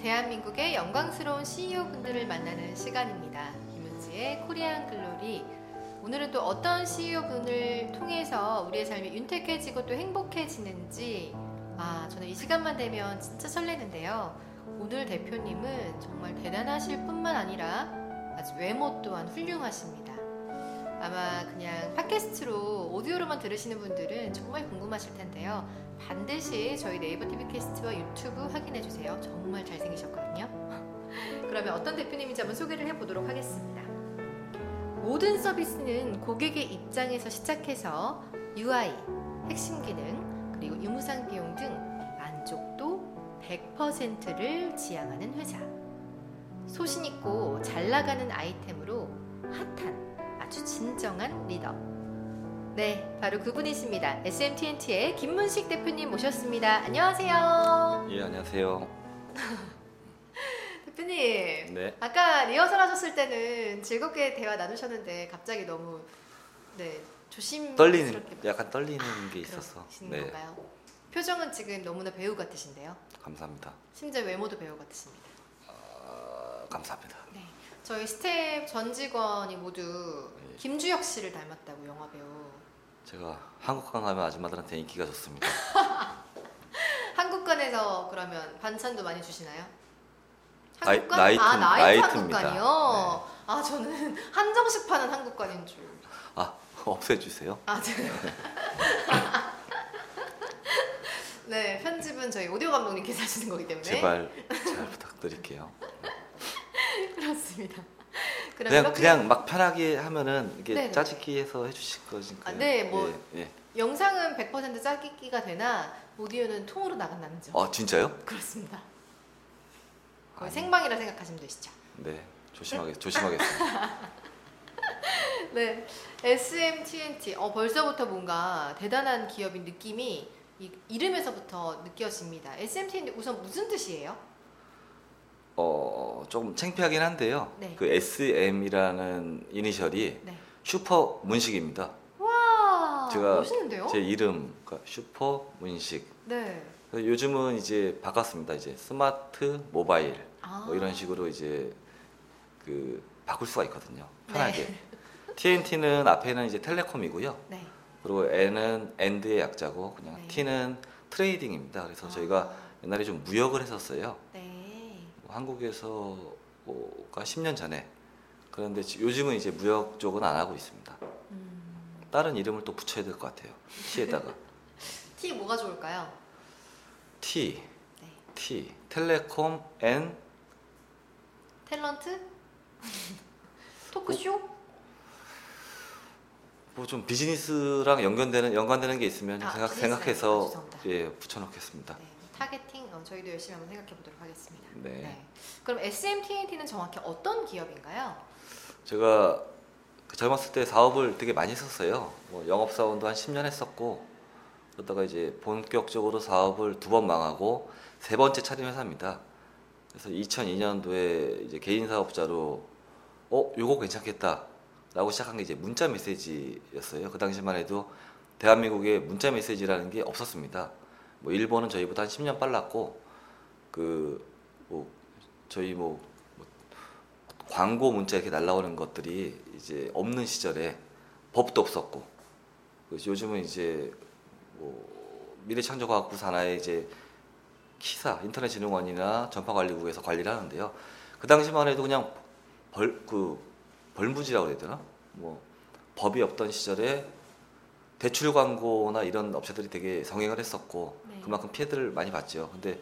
대한민국의 영광스러운 CEO 분들을 만나는 시간입니다. 김은지의 코리안 글로리. 오늘은 또 어떤 CEO 분을 통해서 우리의 삶이 윤택해지고 또 행복해지는지 아 저는 이 시간만 되면 진짜 설레는데요. 오늘 대표님은 정말 대단하실 뿐만 아니라 아주 외모 또한 훌륭하십니다. 아마 그냥 팟캐스트로 오디오로만 들으시는 분들은 정말 궁금하실 텐데요. 반드시 저희 네이버 TV 캐스트와 유튜브 확인해 주세요. 정말 잘생기셨거든요. 그러면 어떤 대표님인지 한번 소개를 해 보도록 하겠습니다. 모든 서비스는 고객의 입장에서 시작해서 UI, 핵심 기능, 그리고 유무상 비용 등 만족도 100%를 지향하는 회사. 소신 있고 잘 나가는 아이템으로 핫한 아주 진정한 리더. 네, 바로 그분이십니다. SMTNT의 김문식 대표님 모셨습니다. 안녕하세요. 예, 안녕하세요. 대표님. 네. 아까 리허설 하셨을 때는 즐겁게 대화 나누셨는데 갑자기 너무 네, 조심 떨리는 약간 떨리는 게 있어서. 네. 건가요? 표정은 지금 너무나 배우 같으신데요. 감사합니다. 심지어 외모도 배우 같으십니다. 아, 감사합니다. 네. 저희 스텝 전 직원이 모두 네. 김주혁 씨를 닮았다고 영화 배우. 제가 한국관 가면 아줌마들한테 인기가 좋습니다. 한국관에서 그러면 반찬도 많이 주시나요? 나이- 한국관? 나이트- 아 나이트 나이트입니다. 한국관이요. 아 저는 한정식 파는 한국관인 줄. 아, 없애주세요. 아 네. 네 편집은 저희 오디오 감독님께서 하시는 거기 때문에 제발 잘 부탁드릴게요. 그렇습니다. 그럼 그냥 이렇게 그냥 막 편하게 하면은 이게 네네. 짜집기 해서 해주실 거니까요. 아, 네, 뭐- 예, 예. 영상은 100% 짜기기가 되나 오디오는 통으로 나간다는 점. 어, 진짜요? 그렇습니다. 거의 아니, 생방이라 생각하시면 되시죠. 네, 조심하겠 조심하겠습니다. 네, SMTNT. 어, 벌써부터 뭔가 대단한 기업인 느낌이 이 이름에서부터 느껴집니다. SMTNT 우선 무슨 뜻이에요? 어, 조금 창피하긴 한데요. 네. 그 SM이라는 이니셜이 네. 슈퍼 문식입니다. 와, 제가 멋있는데요? 제 이름 그러니까 슈퍼 문식. 네. 그래서 요즘은 이제 바꿨습니다. 이제 smart mobile 아. 뭐 이런 식으로 이제 그 바꿀 수가 있거든요. 편하게. 네. TNT는 앞에는 이제 telecom이고요. 네. 그리고 N은 and의 약자고 그냥 네. T는 trading입니다. 그래서 저희가 아, 옛날에 좀 무역을 했었어요. 한국에서 뭐가 10년 전에 그런데 지- 요즘은 이제 무역 쪽은 안 하고 있습니다. 음, 다른 이름을 또 붙여야 될 것 같아요. T에다가 T 뭐가 좋을까요? T, 네. T, telecom N 탤런트? 토크쇼? 뭐좀 비즈니스랑 연관되는 연관되는 게 있으면 아, 생각 생각해서 죄송합니다. 예 붙여놓겠습니다. 네. targeting 어, 저희도 열심히 한번 생각해 보도록 하겠습니다. 네. 그럼 SMTNT는 정확히 어떤 기업인가요? 제가 그 젊었을 때 사업을 되게 많이 했었어요. 뭐 영업 사원도 한 10년 했었고 그러다가 이제 본격적으로 사업을 두 번 망하고 세 번째 차린 회사입니다. 그래서 2002년도에 이제 개인 사업자로 어 요거 괜찮겠다라고 시작한 게 이제 문자 메시지였어요. 그 당시만 해도 대한민국에 문자 메시지라는 게 없었습니다. 뭐 일본은 저희보다 한 10년 빨랐고 그 뭐 저희 뭐 광고 문자 이렇게 날라오는 것들이 이제 없는 시절에 법도 없었고 요즘은 이제 뭐 미래창조과학부 산하에 이제 키사 인터넷진흥원이나 전파관리국에서 관리를 하는데요. 그 당시만 해도 그냥 벌 그 벌무지라고 해야 되나? 뭐 법이 없던 시절에 대출 광고나 이런 업체들이 되게 성행을 했었고 네. 그만큼 피해들을 많이 봤죠. 근데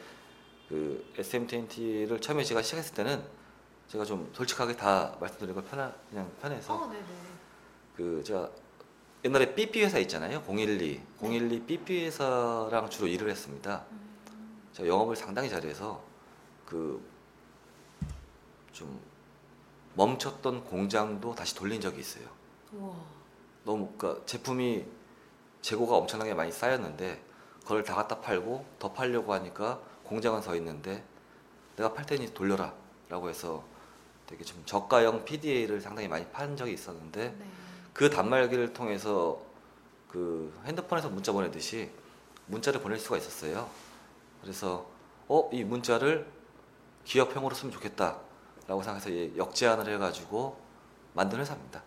그 SMTNT를 처음에 제가 시작했을 때는 제가 좀 솔직하게 다 말씀드리는 걸 편하 그냥 편해서 어. 그 제가 옛날에 삐삐 회사 있잖아요. 012. 012 삐삐 회사랑 주로 일을 했습니다. 음, 제가 영업을 상당히 잘해서 그 좀 멈췄던 공장도 다시 돌린 적이 있어요. 우와. 너무 그러니까 제품이 재고가 엄청나게 많이 쌓였는데 그걸 다 갖다 팔고 더 팔려고 하니까 공장은 서 있는데 내가 팔 테니 돌려라 라고 해서 되게 좀 저가형 PDA를 상당히 많이 판 적이 있었는데 네. 그 단말기를 통해서 그 핸드폰에서 문자 보내듯이 문자를 보낼 수가 있었어요. 그래서 어 이 문자를 기업형으로 쓰면 좋겠다라고 생각해서 예, 역제안을 해가지고 만든 회사입니다.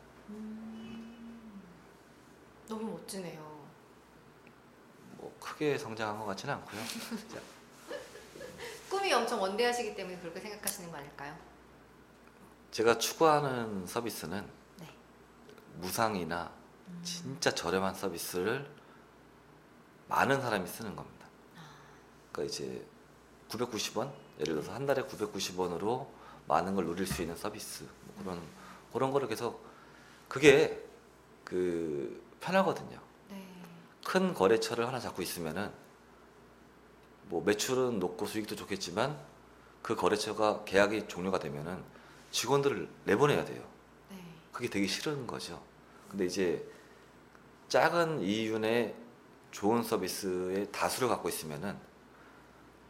너무 멋지네요. 뭐 크게 성장한 것 같지는 않고요. 자, 꿈이 엄청 원대하시기 때문에 그렇게 생각하시는 거 아닐까요? 제가 추구하는 서비스는 네. 무상이나 진짜 저렴한 서비스를 많은 사람이 쓰는 겁니다. 그러니까 이제 990원 예를 들어서 한 달에 990원으로 많은 걸 누릴 수 있는 서비스 뭐 그런 그런 거를 계속 그게 그 편하거든요. 네. 큰 거래처를 하나 잡고 있으면은 뭐 매출은 높고 수익도 좋겠지만 그 거래처가 계약이 종료가 되면은 직원들을 내보내야 돼요. 네. 그게 되게 싫은 거죠. 근데 이제 작은 이윤의 좋은 서비스의 다수를 갖고 있으면은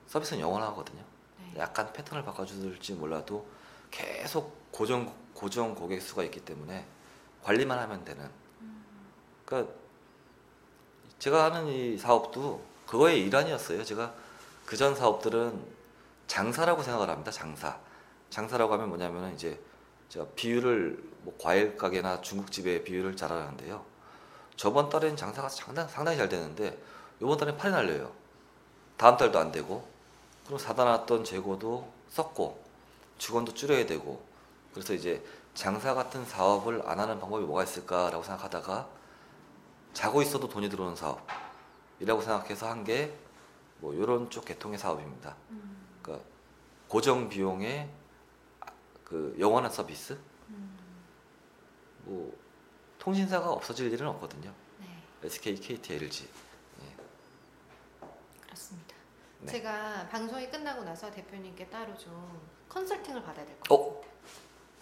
서비스는 영원하거든요. 네. 약간 패턴을 바꿔줄지 몰라도 계속 고정 고정 고객 수가 있기 때문에 관리만 하면 되는. 그러니까 제가 하는 이 사업도 그거의 일환이었어요. 제가 그 전 사업들은 장사라고 생각을 합니다. 장사. 장사라고 하면 뭐냐면은 이제 제가 비율을 뭐 과일 가게나 중국집의 비율을 잘 알았는데요. 저번 달엔 장사가 상당, 상당히 잘 되는데 이번 달엔 팔이 날려요. 다음 달도 안 되고 그럼 사다 놨던 재고도 썼고 직원도 줄여야 되고 그래서 이제 장사 같은 사업을 안 하는 방법이 뭐가 있을까라고 생각하다가 자고 있어도 돈이 들어오는 사업이라고 생각해서 한 게 뭐 이런 쪽 계통의 사업입니다. 그러니까 고정 비용의 그 영원한 서비스 뭐 통신사가 없어질 일은 없거든요. 네. SK, KT, LG. 그렇습니다. 네. 제가 방송이 끝나고 나서 대표님께 따로 좀 컨설팅을 받아야 될 것 같아요. 어?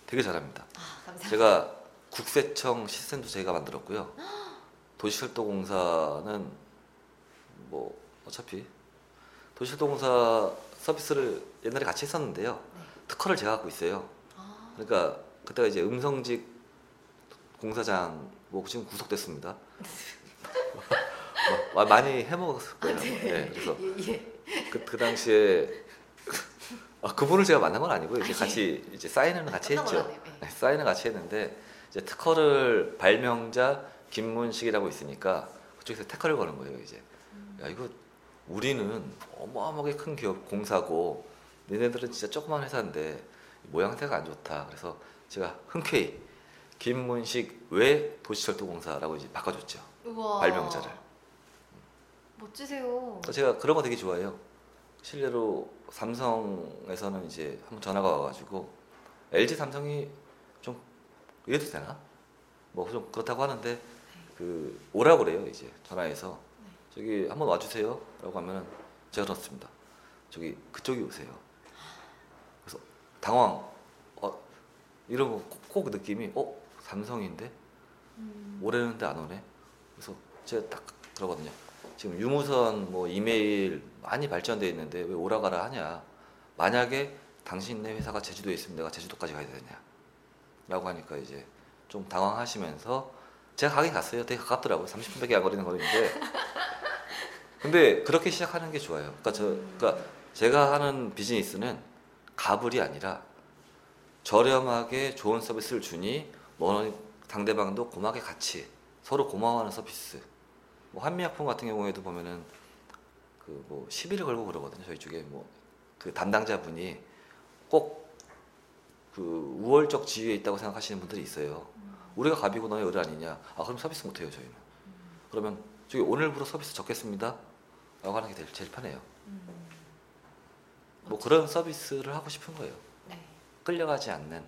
되게 잘합니다. 아, 감사합니다. 제가 국세청 시스템도 제가 만들었고요. 도시철도공사는 뭐 어차피 도시철도공사 서비스를 옛날에 같이 했었는데요. 네. 특허를 제가 갖고 있어요. 아, 그러니까 그때가 이제 음성직 공사장 뭐 지금 구속됐습니다. 뭐 많이 해먹었을 거예요. 네, 그래서 예, 예. 그, 그 당시에 아, 그분을 제가 만난 건 아니고요. 이제 아, 예. 같이 이제 사인을 같이 했죠. 예. 네, 사인을 같이 했는데 이제 특허를 발명자 김문식이라고 있으니까 그쪽에서 태클을 거는 거예요. 이제 야 이거 우리는 어마어마하게 큰 기업 공사고 너네들은 진짜 조그만 회사인데 모양새가 안 좋다. 그래서 제가 흔쾌히 김문식 외 도시철도공사라고 이제 바꿔줬죠. 우와. 발명자를. 멋지세요. 제가 그런 거 되게 좋아해요. 실례로 삼성에서는 이제 한번 전화가 와가지고 LG 삼성이 좀 이래도 되나? 뭐 좀 그렇다고 하는데 그 오라 그래요 이제 전화해서 저기 한번 와주세요라고 하면은 제가 그렇습니다. 저기 그쪽이 오세요. 그래서 당황. 어 이런 거꼭 꼭 느낌이 어 삼성인데 음. 오래는데 안 오네. 그래서 제가 딱 그러거든요. 지금 유무선 뭐 이메일 많이 발전돼 있는데 왜 오라가라 하냐? 만약에 당신네 회사가 제주도에 있으면 내가 제주도까지 가야 되냐? 라고 하니까 이제 좀 당황하시면서 제가 가긴 갔어요. 되게 가깝더라고요. 30분밖에 안 거리는 거리인데. 근데 그렇게 시작하는 게 좋아요. 그러니까 저 그러니까 제가 하는 비즈니스는 가불이 아니라 저렴하게 좋은 서비스를 주니 뭐 상대방도 고맙게 같이 서로 고마워하는 서비스. 뭐 한미약품 같은 경우에도 보면은 그 뭐 시비를 걸고 그러거든요. 저희 쪽에 뭐 그 담당자분이 꼭 그 우월적 지위에 있다고 생각하시는 분들이 있어요. 우리가 갑이고 너희 을 아니냐? 아 그럼 서비스 못 해요 저희는. 그러면 저기 오늘부로 서비스 적겠습니다. 라고 하는 게 제일, 제일 편해요. 음. 뭐 그런 서비스를 하고 싶은 거예요. 네. 끌려가지 않는.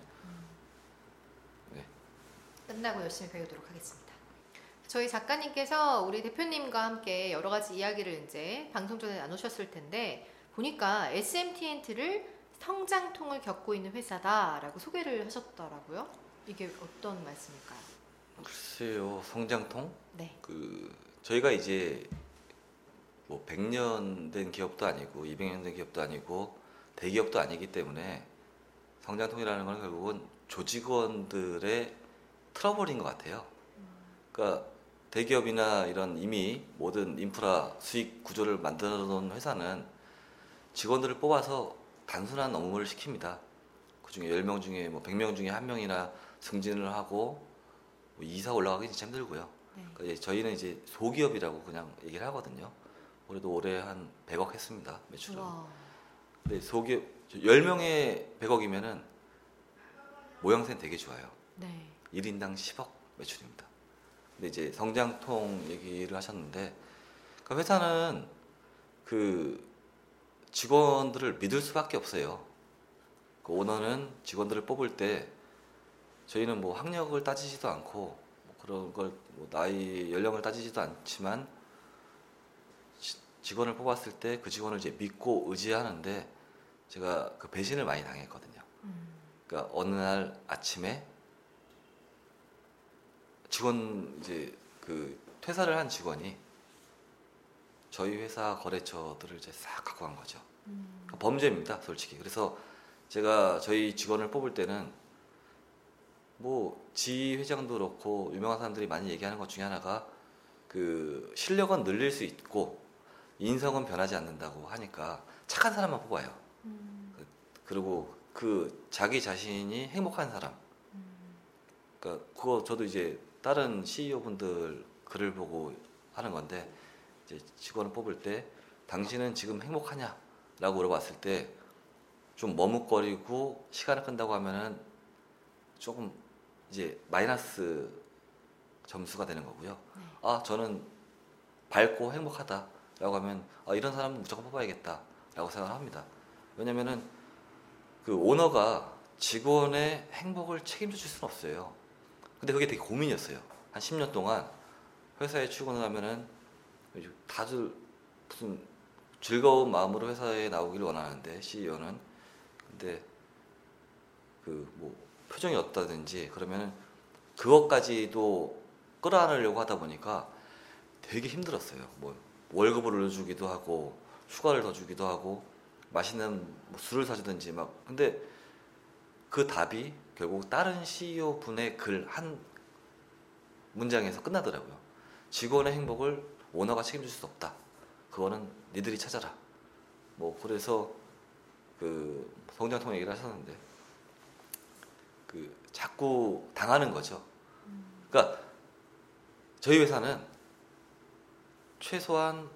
네. 끝나고 열심히 배우도록 하겠습니다. 저희 작가님께서 우리 대표님과 함께 여러 가지 이야기를 이제 방송 전에 나누셨을 텐데 보니까 SMTNT를 성장통을 겪고 있는 회사다라고 소개를 하셨더라고요. 이게 어떤 말씀일까요? 글쎄요 성장통 네. 그 저희가 이제 뭐 100년 된 기업도 아니고 200년 된 기업도 아니고 대기업도 아니기 때문에 성장통이라는 건 결국은 조직원들의 트러블인 것 같아요. 그러니까 대기업이나 이런 이미 모든 인프라 수익 구조를 만들어 놓은 회사는 직원들을 뽑아서 단순한 업무를 시킵니다. 그중에 10명 중에 뭐 100명 중에 한 명이나 승진을 하고 뭐 이사 올라가기 진짜 힘들고요. 네. 그러니까 저희는 이제 소기업이라고 그냥 얘기를 하거든요. 올해도 올해 한 100억 했습니다. 매출은. 와. 근데 소기업 10명에 100억이면은 모양새는 되게 좋아요. 네. 1인당 10억 매출입니다. 근데 이제 성장통 얘기를 하셨는데 그 회사는 그 직원들을 믿을 수밖에 없어요. 그 오너는 직원들을 뽑을 때 저희는 뭐 학력을 따지지도 않고 뭐 그런 걸 뭐 나이 연령을 따지지도 않지만 지- 직원을 뽑았을 때 그 직원을 이제 믿고 의지하는데 제가 그 배신을 많이 당했거든요. 음. 그러니까 어느 날 아침에 직원 이제 그 퇴사를 한 직원이 저희 회사 거래처들을 이제 싹 갖고 간 거죠. 음. 범죄입니다, 솔직히. 그래서 제가 저희 직원을 뽑을 때는 뭐 지 회장도 그렇고 유명한 사람들이 많이 얘기하는 것 중에 하나가 그 실력은 늘릴 수 있고 인성은 변하지 않는다고 하니까 착한 사람만 뽑아요. 음. 그리고 그 자기 자신이 행복한 사람. 음. 그러니까 그거 저도 이제 다른 CEO 분들 글을 보고 하는 건데 이제 직원을 뽑을 때 당신은 지금 행복하냐라고 물어봤을 때 좀 머뭇거리고 시간을 끈다고 하면은 조금 이제 마이너스 점수가 되는 거고요. 네. 아 저는 밝고 행복하다라고 하면 아 이런 사람은 무조건 뽑아야겠다라고 생각을 합니다. 왜냐면은 그 오너가 직원의 행복을 책임져 줄 수는 없어요. 근데 그게 되게 고민이었어요. 한 10년 동안 회사에 출근을 하면은 다들 무슨 즐거운 마음으로 회사에 나오기를 원하는데 CEO는 근데 그 뭐 표정이 없다든지 그러면은 그것까지도 끌어안으려고 하다 보니까 되게 힘들었어요. 뭐 월급을 올려주기도 하고 휴가를 더 주기도 하고 맛있는 뭐 술을 사주든지 막 근데 그 답이 결국 다른 CEO 분의 글 한 문장에서 끝나더라고요. 직원의 행복을 오너가 책임질 수 없다. 그거는 니들이 찾아라. 뭐 그래서 그 성장통 얘기를 하셨는데 그 자꾸 당하는 거죠. 그러니까 저희 회사는 최소한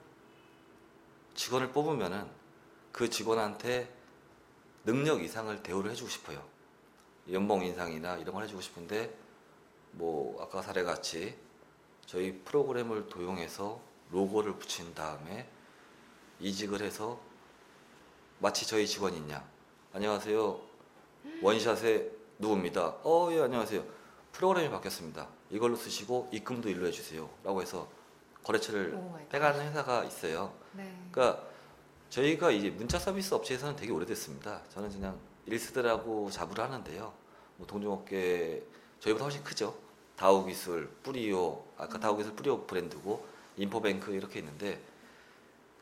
직원을 뽑으면은 그 직원한테 능력 이상을 대우를 해주고 싶어요. 연봉 인상이나 이런 걸 해주고 싶은데 뭐 아까 사례 같이 저희 프로그램을 도용해서 로고를 붙인 다음에 이직을 해서 마치 저희 직원이냐 안녕하세요 원샷의 누구입니다 어 예 안녕하세요 프로그램이 바뀌었습니다 이걸로 쓰시고 입금도 일로 해주세요 라고 해서 거래처를. 빼가는 회사가 있어요 네. 그러니까 저희가 이제 문자 서비스 업체에서는 되게 오래됐습니다. 저는 그냥 일스들하고 자부를 하는데요. 뭐 동종업계 저희보다 훨씬 크죠. 다우 기술, 뿌리오, 아까 다우 기술 뿌리오 브랜드고 인포뱅크 이렇게 있는데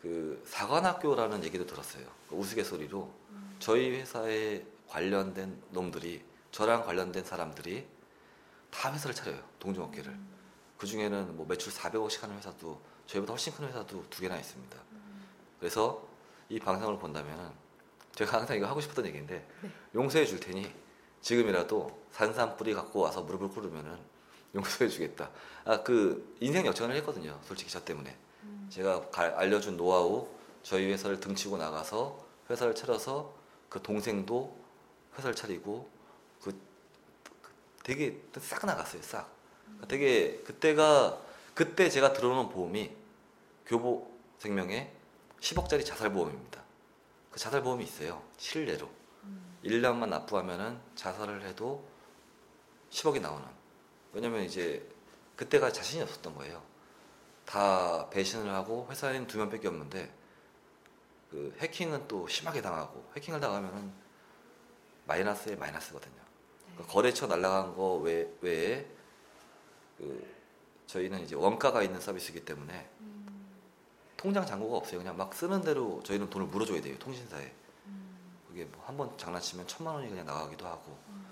그 사관학교라는 얘기도 들었어요. 그 우스갯소리로 저희 회사에 관련된 놈들이 저랑 관련된 사람들이 다 회사를 차려요. 동종업계를. 그 중에는 뭐 매출 400억씩 하는 회사도 저희보다 훨씬 큰 회사도 두 개나 있습니다. 그래서 이 방송을 본다면은 제가 항상 이거 하고 싶었던 얘기인데 네. 용서해 줄 테니 지금이라도 산삼 뿌리 갖고 와서 무릎을 꿇으면은 용서해 주겠다. 아 그 인생 역전을 했거든요. 솔직히 저 때문에 음. 제가 가- 알려준 노하우 저희 회사를 등치고 나가서 회사를 차려서 그 동생도 회사를 차리고 되게 싹 나갔어요. 싹. 그러니까 되게 그때가 그때 제가 들어놓은 보험이 교보 생명의 10억짜리 자살보험입니다. 그 자살보험이 있어요. 실내로. 음. 1년만 납부하면은 자살을 해도 10억이 나오는. 왜냐면 이제 그때가 자신이 없었던 거예요. 다 배신을 하고 회사에는 두 명밖에 없는데 그 해킹은 또 심하게 당하고 해킹을 당하면은 마이너스에 마이너스거든요. 그러니까 거래처 날라간 거 외, 외에 그 저희는 이제 원가가 있는 서비스이기 때문에 음. 통장 잔고가 없어요. 그냥 막 쓰는 대로 저희는 돈을 물어줘야 돼요. 통신사에. 음. 그게 뭐 한 번 장난치면 천만 원이 그냥 나가기도 하고. 음.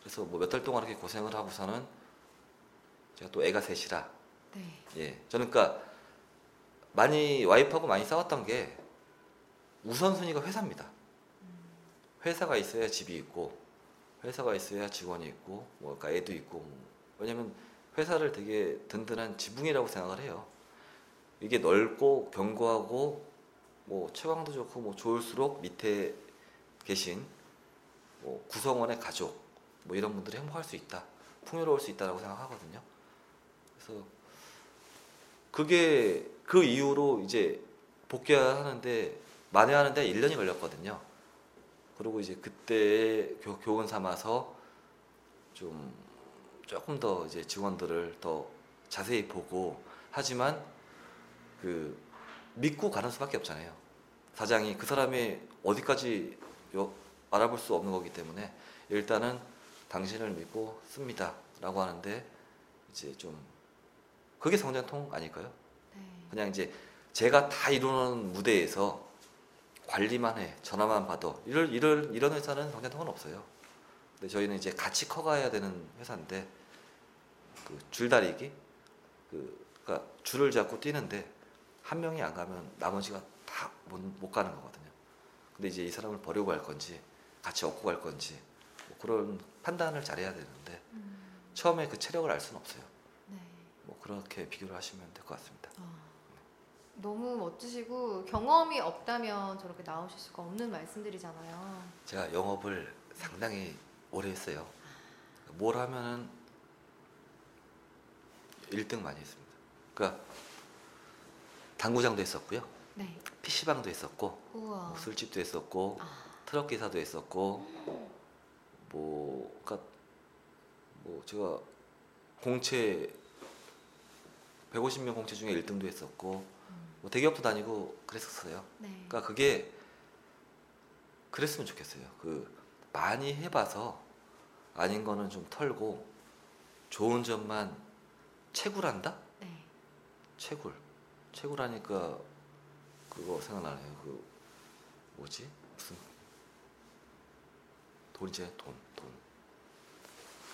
그래서 뭐 몇 달 동안 이렇게 고생을 하고서는 제가 또 애가 셋이라 네. 예 저는 그러니까 많이 와이프하고 많이 싸웠던 게 우선순위가 회사입니다. 회사가 있어야 집이 있고 회사가 있어야 직원이 있고 뭐 그러니까 애도 있고 뭐. 왜냐면 회사를 되게 든든한 지붕이라고 생각을 해요. 이게 넓고 견고하고 뭐 채광도 좋고 뭐 좋을수록 밑에 계신 뭐 구성원의 가족 뭐 이런 분들이 행복할 수 있다, 풍요로울 수 있다라고 생각하거든요. 그래서 그게 그 이후로 이제 복귀하는데 만회하는데 1년이 걸렸거든요. 그리고 이제 그때 교, 교훈 삼아서 좀 조금 더 이제 직원들을 더 자세히 보고 하지만 그 믿고 가는 수밖에 없잖아요. 사장이 그 사람이 어디까지 요- 알아볼 수 없는 거기 때문에 일단은 당신을 믿고 씁니다라고 하는데 이제 좀 그게 성장통 아닐까요? 네. 그냥 이제 제가 다 이루는 무대에서 관리만 해 전화만 받아 이럴 이럴 이런 회사는 성장통은 없어요. 근데 저희는 이제 같이 커가야 되는 회사인데 그 줄다리기 그 그러니까 줄을 잡고 뛰는데 한 명이 안 가면 나머지가 다못 가는 거거든요. 근데 이제 이 사람을 버리고 갈 건지 같이 얻고 갈 건지 뭐 그런 판단을 잘해야 되는데 음, 처음에 그 체력을 알 수는 없어요. 네. 뭐 그렇게 비교를 하시면 될 것 같습니다. 아, 너무 멋지시고 경험이 없다면 저렇게 나오실 수가 없는 말씀들이잖아요. 제가 영업을 상당히 오래 했어요. 뭘 하면은 1등 많이 했습니다. 그러니까 당구장도 했었고요. 네. PC방도 했었고 우와. 뭐 술집도 했었고 아, 트럭 기사도 했었고 뭐 그러니까 뭐 제가 공채 150명 공채 중에 1등도 했었고 음, 뭐 대기업도 다니고 그랬었어요. 네. 그러니까 그게 그랬으면 좋겠어요. 그 많이 해봐서 아닌 거는 좀 털고 좋은 점만 채굴한다? 네. 채굴. 채굴하니까 그거 생각나네요. 그 뭐지? 무슨 돈이제 돈, 돈.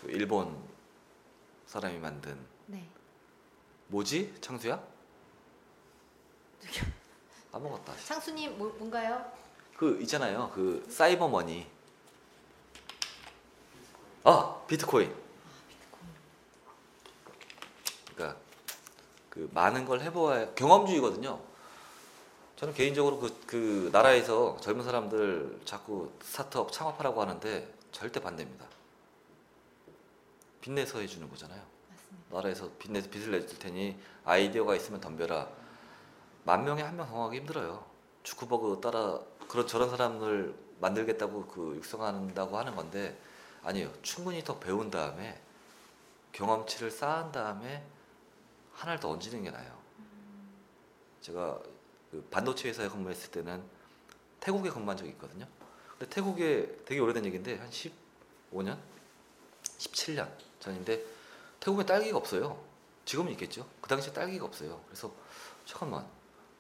그 일본 사람이 만든 네. 뭐지? 창수야? 까먹었다. 창수님 뭐, 뭔가요? 그 있잖아요. 그 사이버 머니. 아 비트코인. 그러니까 그 많은 걸 해보아야 경험주의거든요. 저는 개인적으로 그, 그 나라에서 젊은 사람들 자꾸 스타트업 창업하라고 하는데 절대 반대입니다. 빚내서 해주는 거잖아요. 맞습니다. 나라에서 빚내서 빚을 내줄 테니 아이디어가 있으면 덤벼라. 만 명에 한명 성공하기 힘들어요. 주크버그 따라 그런 저런 사람을 만들겠다고 그 육성한다고 하는 건데 아니요. 충분히 더 배운 다음에 경험치를 쌓은 다음에 하나를 더 얹는 게 나아요. 제가 그 반도체 회사에 근무했을 때는 태국에 근무한 적이 있거든요. 근데 태국에 되게 오래된 얘기인데 한 15년, 17년 전인데 태국에 딸기가 없어요. 지금은 있겠죠. 그 당시에 딸기가 없어요. 그래서 잠깐만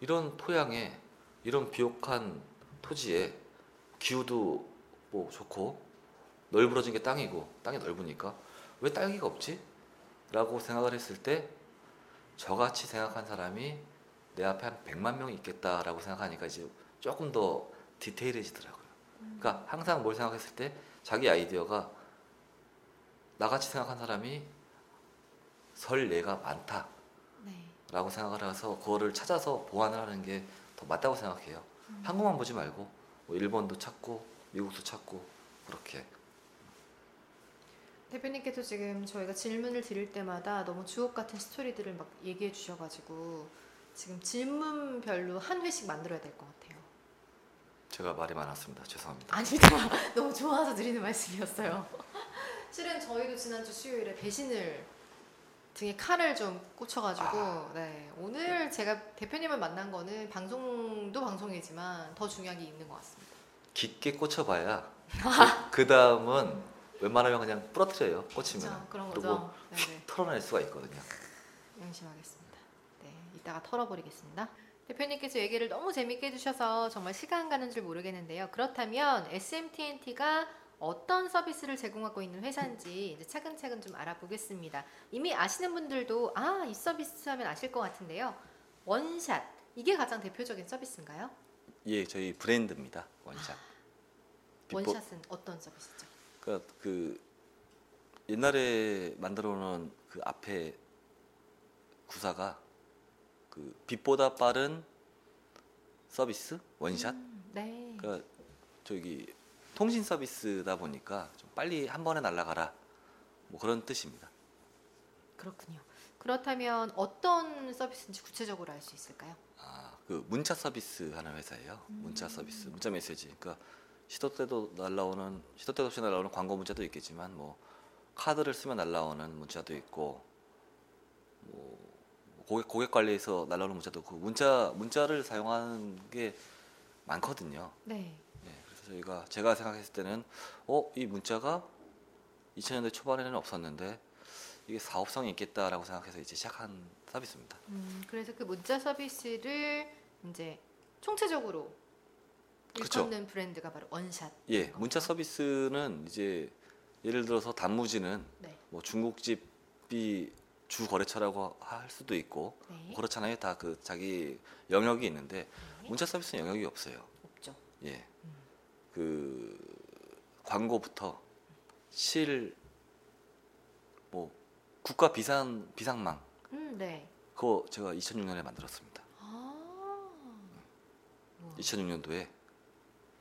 이런 토양에 이런 비옥한 토지에 기후도 뭐 좋고 널브러진 게 땅이고 땅이 넓으니까 왜 딸기가 없지? 라고 생각을 했을 때 저같이 생각한 사람이 내 앞에 한 100만 명이 있겠다라고 생각하니까 이제 조금 더 디테일해지더라고요. 그러니까 항상 뭘 생각했을 때 자기 아이디어가 나같이 생각한 사람이 설 예가 많다 라고 네. 생각을 해서 그거를 찾아서 보완을 하는 게 더 맞다고 생각해요. 음. 한국만 보지 말고 뭐 일본도 찾고 미국도 찾고 그렇게 대표님께서 지금 저희가 질문을 드릴 때마다 너무 주옥 같은 스토리들을 막 얘기해 주셔가지고 지금 질문별로 한 회씩 만들어야 될 것 같아요. 제가 말이 많았습니다. 죄송합니다. 아닙니다. 너무 좋아서 드리는 말씀이었어요. 실은 저희도 지난주 수요일에 배신을 등에 칼을 좀 꽂혀가지고 네, 오늘 제가 대표님을 만난 거는 방송도 방송이지만 더 중요한 게 있는 것 같습니다. 깊게 꽂혀봐야 그 다음은 웬만하면 그냥 부러뜨려요. 꽂히면? 그런 그리고 거죠. 네네. 털어낼 수가 있거든요. 명심하겠습니다. 네, 이따가 털어버리겠습니다. 대표님께서 얘기를 너무 재밌게 해주셔서 정말 시간 가는 줄 모르겠는데요. 그렇다면 SMTNT가 어떤 서비스를 제공하고 있는 회사인지 이제 차근차근 좀 알아보겠습니다. 이미 아시는 분들도 아, 이 서비스 하면 아실 것 같은데요. 원샷. 이게 가장 대표적인 서비스인가요? 예, 저희 브랜드입니다. 원샷. 원샷은 어떤 서비스죠? 그러니까 그 옛날에 만들어 놓은 그 앞에 구사가 그 빛보다 빠른 서비스 원샷 음, 네. 그러니까 저기 통신 서비스다 보니까 좀 빨리 한 번에 날아가라 뭐 그런 뜻입니다. 그렇군요. 그렇다면 어떤 서비스인지 구체적으로 알 수 있을까요? 아, 그 문자 서비스 하는 회사예요. 음. 문자 서비스, 문자 메시지. 그러니까 시도 때도 날라오는 시도 때도 없이 날라오는 광고 문자도 있겠지만 뭐 카드를 쓰면 날라오는 문자도 있고 뭐 고객 고객 관리에서 날라오는 문자도 있고 문자 문자를 사용하는 게 많거든요. 네. 저희가 제가 생각했을 때는 어 이 문자가 2000년대 초반에는 없었는데 이게 사업성이 있겠다라고 생각해서 이제 시작한 서비스입니다. 음, 그래서 그 문자 서비스를 이제 총체적으로. 일컫는 브랜드가 바로 원샷. 예, 문자 서비스는 이제 예를 들어서 단무지는 네. 뭐 중국집이 주 거래처라고 할 수도 있고 네. 뭐 그렇잖아요. 다 그 자기 영역이 있는데 네. 문자 서비스는 영역이 없어요. 없죠. 예, 음. 그 광고부터 실 뭐 국가 비상 비상망 음, 네. 그거 제가 2006년에 만들었습니다. 아. 우와. 2006년도에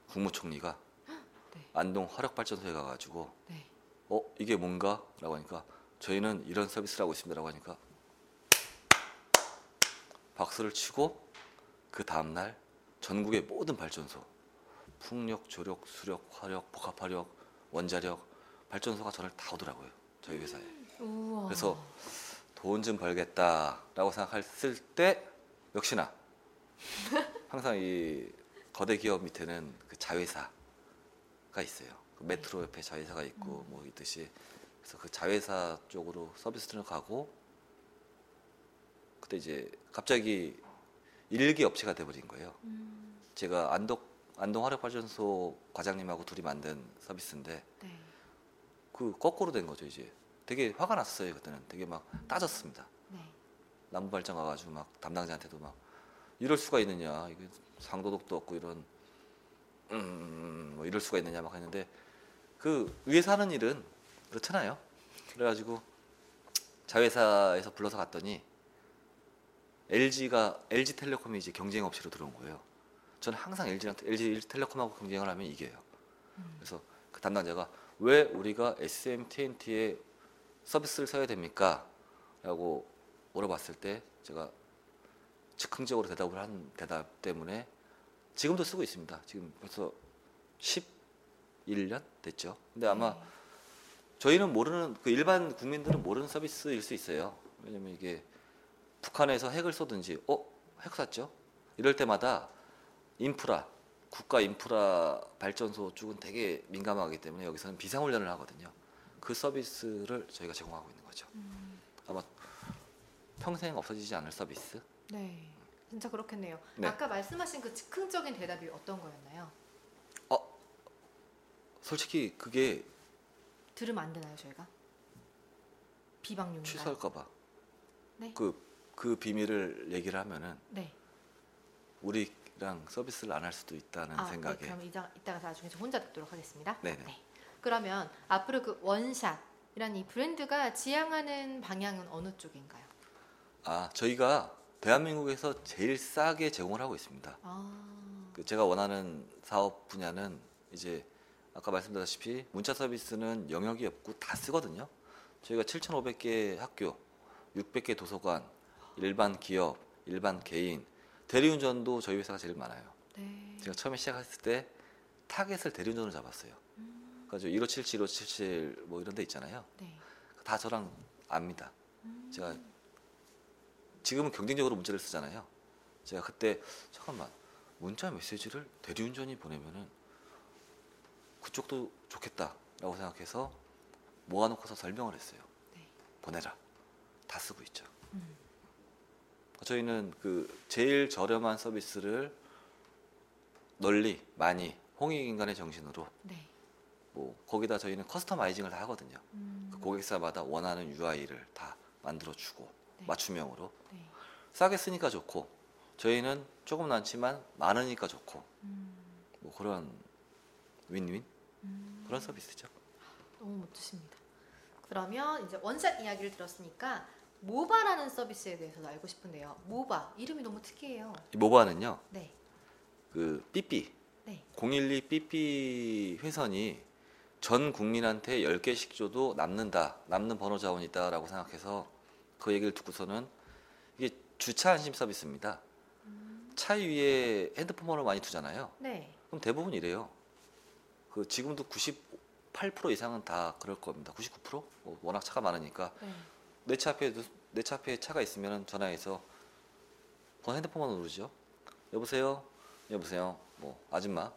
국무총리가 네. 안동 화력발전소에 가가지고 네. 어 이게 뭔가?라고 하니까 저희는 이런 서비스를 하고 있습니다라고 하니까 박수를 치고 그 다음 날 전국의 모든 발전소 풍력, 조력, 수력, 화력, 복합화력, 원자력 발전소가 저를 다 오더라고요 저희 회사에 우와. 그래서 돈 좀 벌겠다라고 생각했을 때 역시나 항상 이 거대 기업 밑에는 그 자회사가 있어요. 그 메트로 옆에 자회사가 있고 뭐 있듯이 그래서 그 자회사 쪽으로 서비스를 가고 그때 이제 갑자기 일기 업체가 돼버린 거예요. 음, 제가 안동 안동 화력발전소 과장님하고 둘이 만든 서비스인데 네. 그 거꾸로 된 거죠 이제. 되게 화가 났어요 그때는. 되게 막 따졌습니다. 네. 남부 발전 가가지고 막 담당자한테도 막 이럴 수가 있느냐 이게 상도덕도 없고 이런 음 뭐 이럴 수가 있느냐 막 했는데 그 위에서 하는 일은 그렇잖아요 그래가지고 자회사에서 불러서 갔더니 LG가 LG 텔레콤이 이제 경쟁 업체로 들어온 거예요 저는 항상 LG랑 LG 텔레콤하고 경쟁을 하면 이겨요 음. 그래서 그 담당자가 왜 우리가 SM/TNT에 서비스를 써야 됩니까? 라고 물어봤을 때 제가 즉흥적으로 대답을 한 대답 때문에 지금도 쓰고 있습니다. 지금 벌써 11년 됐죠. 근데 아마 네. 저희는 모르는 그 일반 국민들은 모르는 서비스일 수 있어요. 왜냐면 이게 북한에서 핵을 쏘든지 어? 핵 쐈죠? 이럴 때마다 인프라 국가 인프라 발전소 쪽은 되게 민감하기 때문에 여기서는 비상훈련을 하거든요. 그 서비스를 저희가 제공하고 있는 거죠. 음, 아마 평생 없어지지 않을 서비스. 네. 진짜 그렇겠네요. 네. 아까 말씀하신 그 즉흥적인 대답이 어떤 거였나요? 솔직히 그게 들으면 안 되나요, 저희가? 비방용인가요? 취소할까봐 네. 그, 그 비밀을 얘기를 하면은 네. 우리 랑 서비스를 안 할 수도 있다는 아, 생각에 네, 그럼 이따, 이따가 나중에 저 혼자 듣도록 하겠습니다. 네네. 네. 그러면 앞으로 그 원샷이란 이 브랜드가 지향하는 방향은 어느 쪽인가요? 아 저희가 대한민국에서 제일 싸게 제공을 하고 있습니다. 아, 그 제가 원하는 사업 분야는 이제 아까 말씀드렸다시피 문자 서비스는 영역이 없고 다 쓰거든요. 저희가 7,500개 학교, 600개 도서관, 일반 기업, 일반 개인, 대리운전도 저희 회사가 제일 많아요. 네. 제가 처음에 시작했을 때 타겟을 대리운전으로 잡았어요. 음, 그래서 1577, 1577 뭐 이런 데 있잖아요. 네. 다 저랑 압니다. 음, 제가 지금은 경쟁적으로 문자를 쓰잖아요. 제가 그때 잠깐만 문자 메시지를 대리운전이 보내면은 그쪽도 좋겠다라고 생각해서 모아놓고서 설명을 했어요. 네. 보내라. 다 쓰고 있죠. 음, 저희는 그 제일 저렴한 서비스를 널리 많이 홍익인간의 정신으로 네. 뭐 거기다 저희는 커스터마이징을 다 하거든요. 음, 그 고객사마다 원하는 UI를 다 만들어 주고 네. 맞춤형으로 네. 싸게 쓰니까 좋고 저희는 조금 많지만 많으니까 좋고 음, 뭐 그런 윈윈 음. 그런 서비스죠. 너무 멋지십니다. 그러면 이제 원샷 이야기를 들었으니까 모바라는 서비스에 대해서도 알고 싶은데요. 모바 이름이 너무 특이해요. 이 모바는요, 네, 그 삐삐 네. 012 삐삐 회선이 전 국민한테 10개씩 줘도 남는다, 남는 번호 자원이 있다라고 생각해서 그 얘기를 듣고서는 이게 주차 안심 서비스입니다. 차 위에 핸드폰 번호 많이 두잖아요. 네. 그럼 대부분 이래요. 그 지금도 98% 이상은 다 그럴 겁니다. 99%? 뭐 워낙 차가 많으니까 네. 내 차 앞에 내 차 앞에 차가 있으면 전화해서 번 핸드폰 번호 누르죠. 여보세요. 여보세요. 뭐 아줌마.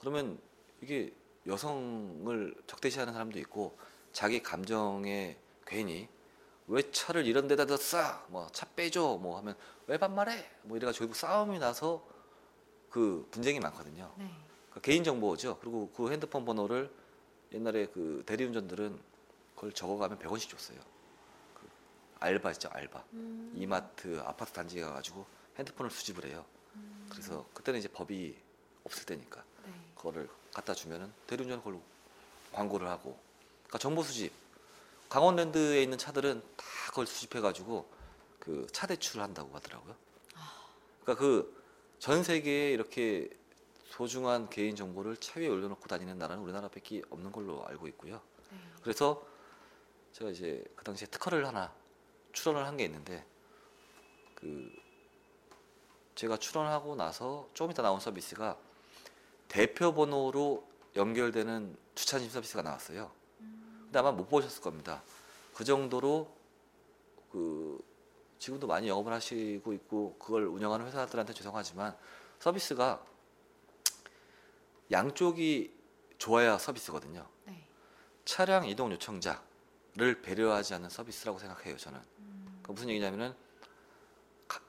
그러면 이게 여성을 적대시하는 사람도 있고 자기 감정에 괜히 왜 차를 이런 데다 뒀어? 뭐차 빼줘. 뭐 하면 왜 반말해? 뭐 이래가지고 결국 싸움이 나서 그 분쟁이 많거든요. 네. 그 개인 정보죠. 그리고 그 핸드폰 번호를 옛날에 그 대리운전들은 그걸 적어가면 100원씩 줬어요. 그 알바 있죠, 알바. 음. 이마트 아파트 단지에 가가지고 핸드폰을 수집을 해요. 음. 그래서 그때는 이제 법이 없을 때니까 네. 그거를 갖다 주면은 대리운전 그걸로 광고를 하고. 그러니까 정보 수집. 강원랜드에 있는 차들은 다 그걸 수집해가지고 그 차 대출을 한다고 하더라고요. 그러니까 그 전 세계에 이렇게 소중한 개인 정보를 차 위에 올려놓고 다니는 나라는 우리나라밖에 없는 걸로 알고 있고요. 네. 그래서 제가 이제 그 당시에 특허를 하나 출원을 한 게 있는데 그 제가 출원하고 나서 조금 이따 나온 서비스가 대표 번호로 연결되는 주차심 서비스가 나왔어요. 근데 아마 못 보셨을 겁니다. 그 정도로 그 지금도 많이 영업을 하시고 있고 그걸 운영하는 회사들한테 죄송하지만 서비스가 양쪽이 좋아야 서비스거든요. 네. 차량 이동 요청자 를 배려하지 않는 서비스라고 생각해요 저는. 그러니까 무슨 얘기냐면은 가-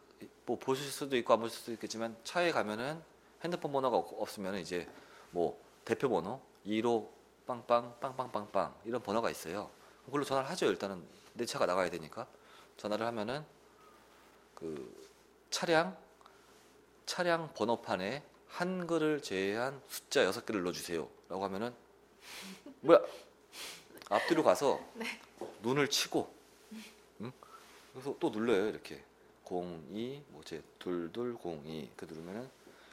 뭐 보실 수도 있고 안 보실 수도 있겠지만 차에 가면은 핸드폰 번호가 없- 없으면 이제 뭐 대표 번호 2로 빵빵 빵빵빵빵 이런 번호가 있어요. 그걸로 전화를 하죠. 일단은 내 차가 나가야 되니까 전화를 하면은 그 차량 차량 번호판에 한글을 제외한 숫자 6개를 넣어주세요 라고 하면은 뭐야 앞뒤로 가서 눈을 치고 응? 그래서 또 눌러요 이렇게 02 뭐제 둘둘 02 그 누르면은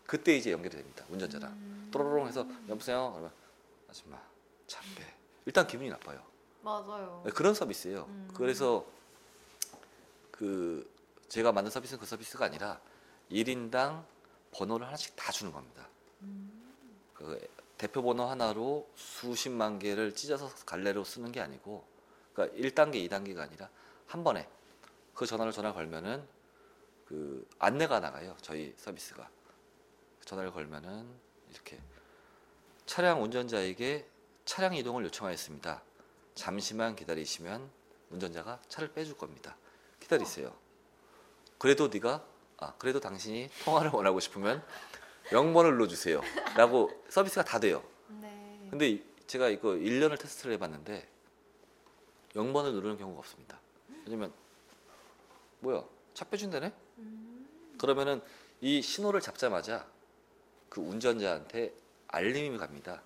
그때 이제 연결이 됩니다 운전자랑 음. 또로롱 해서 여보세요 그러면 아줌마 차빼 일단 기분이 나빠요 맞아요. 네, 그런 서비스예요 음. 그래서 그 제가 만든 서비스는 그 서비스가 아니라 1인당 번호를 하나씩 다 주는 겁니다 음. 그 대표 번호 하나로 수십만 개를 찢어서 갈래로 쓰는 게 아니고 그러니까 1단계, 2단계가 아니라 한 번에 그 전화를 전화 걸면은 그 안내가 나가요. 저희 서비스가. 전화를 걸면은 이렇게 차량 운전자에게 차량 이동을 요청하였습니다. 잠시만 기다리시면 운전자가 차를 빼줄 겁니다. 기다리세요. 그래도 네가 아 그래도 당신이 통화를 원하고 싶으면 0번을 눌러주세요. 라고 서비스가 다 돼요. 네. 근데 이- 제가 이거 1년을 테스트를 해봤는데 0번을 누르는 경우가 없습니다. 왜냐면 뭐야 차 빼준다네? 음. 그러면은 이 신호를 잡자마자 그 운전자한테 알림이 갑니다.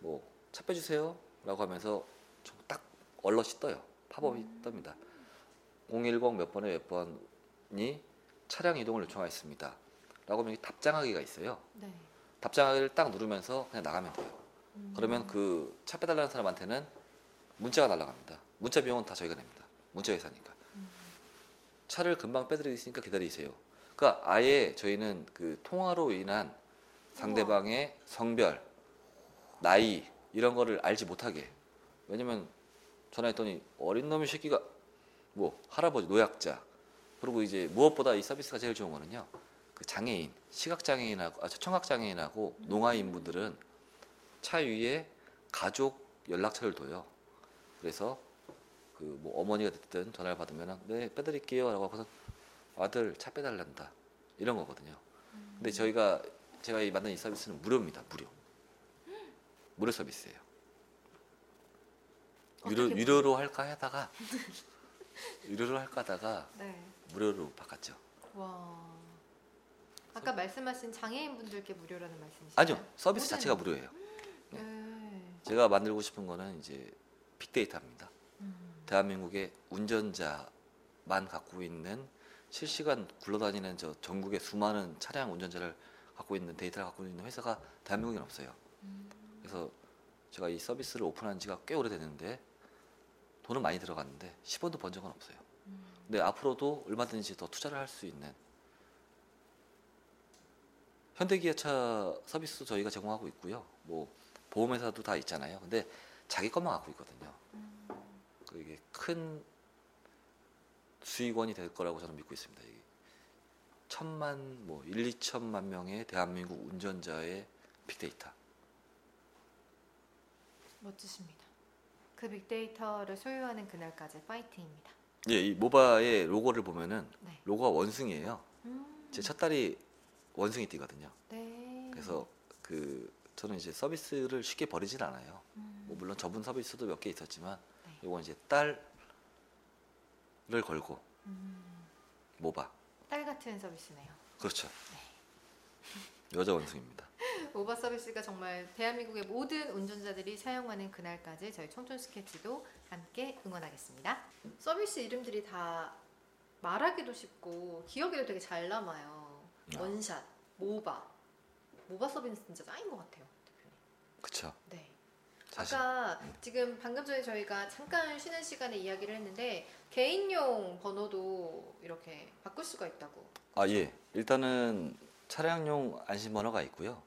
뭐 차 빼주세요 라고 하면서 좀 딱 얼럿이 떠요. 팝업이 뜹니다. 010 몇 번에 몇 번이 차량 이동을 요청하였습니다. 라고 하면 이 답장하기가 있어요. 네. 답장하기를 딱 누르면서 그냥 나가면 돼요. 음. 그러면 그 차 빼달라는 사람한테는 문자가 날라갑니다. 문자 비용은 다 저희가 냅니다. 문자 회사니까. 음. 차를 금방 빼드리겠으니까 기다리세요. 그러니까 아예 저희는 그 통화로 인한 상대방의 성별, 나이 이런 거를 알지 못하게. 왜냐면 전화했더니 어린 놈의 새끼가 뭐 할아버지 노약자 그리고 이제 무엇보다 이 서비스가 제일 좋은 거는요. 그 장애인, 시각 장애인하고 아, 청각 장애인하고 농아인 분들은 차 위에 가족 연락처를 둬요. 그래서 그 뭐 어머니가 됐든 전화를 받으면 네 빼드릴게요라고 하고서 아들 차 빼달란다 이런 거거든요. 근데 저희가 제가 이 만든 이 서비스는 무료입니다. 무료. 무료 서비스예요. 유료 유료로 할까 하다가 유료로 할까 하다가 네. 무료로 바꿨죠. 와. 아까 말씀하신 장애인 분들께 무료라는 말씀이시죠? 아니요 서비스 모든- 자체가 무료예요. 네. 제가 만들고 싶은 거는 이제 빅데이터입니다. 음. 대한민국의 운전자만 갖고 있는 실시간 굴러다니는 저 전국의 수많은 차량 운전자를 갖고 있는 데이터를 갖고 있는 회사가 대한민국엔 없어요. 음. 그래서 제가 이 서비스를 오픈한 지가 꽤 오래됐는데 돈은 많이 들어갔는데 10원도 번 적은 없어요. 음. 근데 앞으로도 얼마든지 더 투자를 할 수 있는 현대기아차 서비스도 저희가 제공하고 있고요. 뭐 보험회사도 다 있잖아요. 근데 자기 것만 갖고 있거든요. 음. 그 이게 큰 수익원이 될 거라고 저는 믿고 있습니다. 이게 천만 뭐 1, 2천만 명의 대한민국 운전자의 빅데이터. 멋지십니다. 그 빅데이터를 소유하는 그날까지 파이팅입니다. 예, 이 모바의 로고를 보면은 네. 로고가 원숭이에요. 음. 제첫 딸이 원숭이 띠거든요. 네. 그래서 그 저는 이제 서비스를 쉽게 버리진 않아요. 음. 뭐 물론 저분 서비스도 몇 개 있었지만 네. 이건 이제 딸을 걸고 음. 모바. 딸 같은 서비스네요. 그렇죠. 여자 원숭입니다. 오버 서비스가 정말 대한민국의 모든 운전자들이 사용하는 그날까지 저희 청춘 스케치도 함께 응원하겠습니다. 서비스 이름들이 다 말하기도 쉽고 기억에도 되게 잘 남아요. 아. 원샷, 모바. 모바 서비스 진짜 짱인 것 같아요, 대표님. 그렇죠. 네. 사실 아까 지금 방금 전에 저희가 잠깐 쉬는 시간에 이야기를 했는데 개인용 번호도 이렇게 바꿀 수가 있다고. 아 예. 일단은 차량용 안심 번호가 있고요.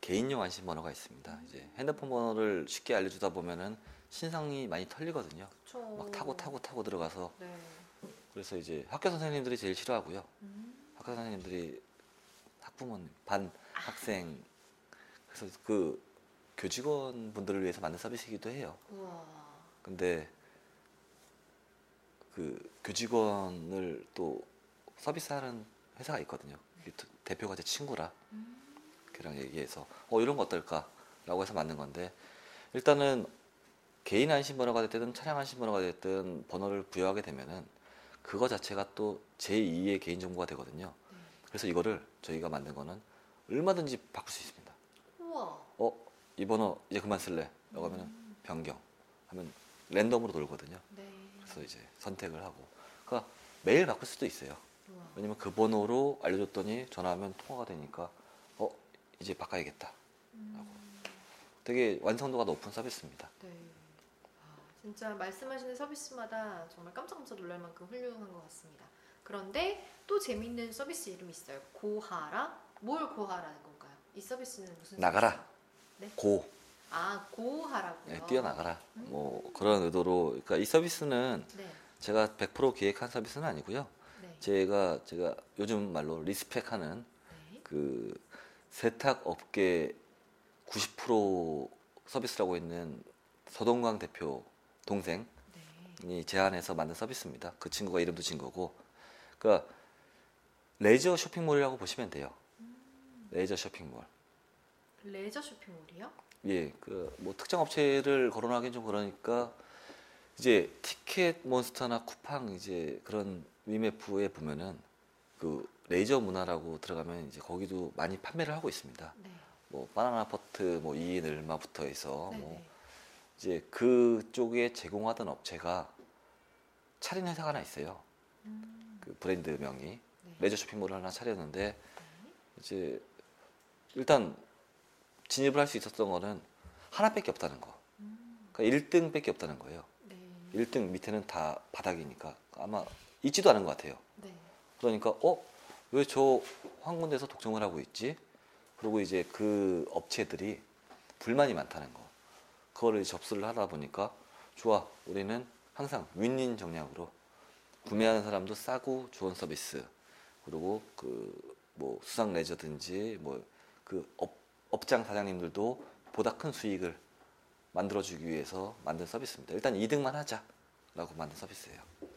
개인용 안심 번호가 있습니다. 이제 핸드폰 번호를 쉽게 알려주다 보면은 신상이 많이 털리거든요. 그쵸. 막 타고 타고 타고 들어가서 네. 그래서 이제 학교 선생님들이 제일 싫어하고요. 음. 학교 선생님들이 학부모님, 반 학생 그래서 그 교직원 분들을 위해서 만든 서비스이기도 해요. 우와. 근데 그 교직원을 또 서비스하는 회사가 있거든요. 대표가 제 친구라 음. 걔랑 얘기해서 어 이런 거 어떨까라고 해서 만든 건데 일단은 개인 안심 번호가 됐든 차량 안심 번호가 됐든 번호를 부여하게 되면은 그거 자체가 또 제2의 개인 정보가 되거든요. 네. 그래서 이거를 저희가 만든 거는 얼마든지 바꿀 수 있습니다. 우와. 어, 이 번호 이제 그만 쓸래. 라고 하면은 음. 변경. 하면 랜덤으로 돌거든요. 네. 그래서 이제 선택을 하고. 그러니까 매일 바꿀 수도 있어요. 우와. 왜냐면 그 번호로 알려줬더니 전화하면 통화가 되니까 어, 이제 바꿔야겠다. 음. 되게 완성도가 높은 서비스입니다. 네. 아, 진짜 말씀하시는 서비스마다 정말 깜짝깜짝 놀랄 만큼 훌륭한 것 같습니다. 그런데 또 재밌는 서비스 이름이 있어요. 고하라? 뭘 고하라는 건가요? 이 서비스는 무슨 나가라. 네? 고, 아 고하라고요. 예, 뛰어나가라. 음. 뭐 그런 의도로. 그러니까 이 서비스는 네. 제가 100% 기획한 서비스는 아니고요. 네. 제가 제가 요즘 말로 respect하는 네. 그 세탁 업계 90% 서비스라고 있는 서동광 대표 동생이 네. 제안해서 만든 서비스입니다. 그 친구가 이름도 진 거고. 그러니까 레저 쇼핑몰이라고 보시면 돼요. 음. 레저 쇼핑몰. 레저 쇼핑몰이요? 예, 그 뭐 특정 업체를 거론하기는 좀 그러니까 이제 티켓 몬스터나 쿠팡 이제 그런 위메프에 보면은 그 레저 문화라고 들어가면 이제 거기도 많이 판매를 하고 있습니다. 네. 뭐 바나나 보트 뭐 이인 을마부터 해서 네. 뭐 네. 이제 그쪽에 제공하던 업체가 차린 회사가 하나 있어요. 음. 그 브랜드명이 네. 레저 쇼핑몰을 하나 차렸는데 네. 이제 일단 진입을 할 수 있었던 거는 하나밖에 없다는 거. 음. 그러니까 1등밖에 없다는 거예요. 네. 1등 밑에는 다 바닥이니까 아마 있지도 않은 것 같아요. 네. 그러니까 어? 왜 저 한 군데서 독점을 하고 있지? 그리고 이제 그 업체들이 불만이 많다는 거. 그거를 접수를 하다 보니까 좋아. 우리는 항상 윈윈 정략으로 구매하는 사람도 싸고 좋은 서비스. 그리고 그 뭐 수상 레저든지 뭐 그 업장 사장님들도 보다 큰 수익을 만들어주기 위해서 만든 서비스입니다. 일단 2등만 하자라고 만든 서비스예요. 네.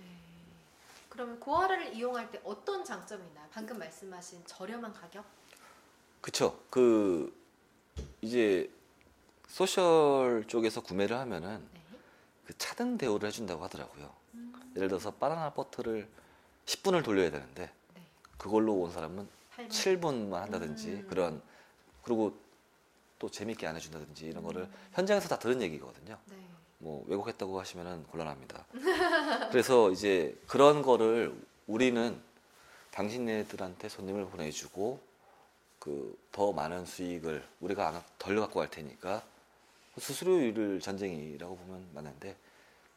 그러면 고하라를 이용할 때 어떤 장점이 있나요? 방금 말씀하신 저렴한 가격? 그쵸. 그 이제 소셜 쪽에서 구매를 하면은 네. 그 차등 대우를 해준다고 하더라고요. 음. 예를 들어서 바나나 버터를 10분을 돌려야 되는데 네. 그걸로 온 사람은 8분. 7분만 한다든지 음. 그런 그리고 또 재밌게 안 해준다든지 이런 거를 현장에서 다 들은 얘기거든요. 네. 뭐 왜곡했다고 하시면은 곤란합니다. 그래서 이제 그런 거를 우리는 당신네들한테 손님을 보내주고 그 더 많은 수익을 우리가 안- 덜 갖고 갈 테니까 수수료율 전쟁이라고 보면 맞는데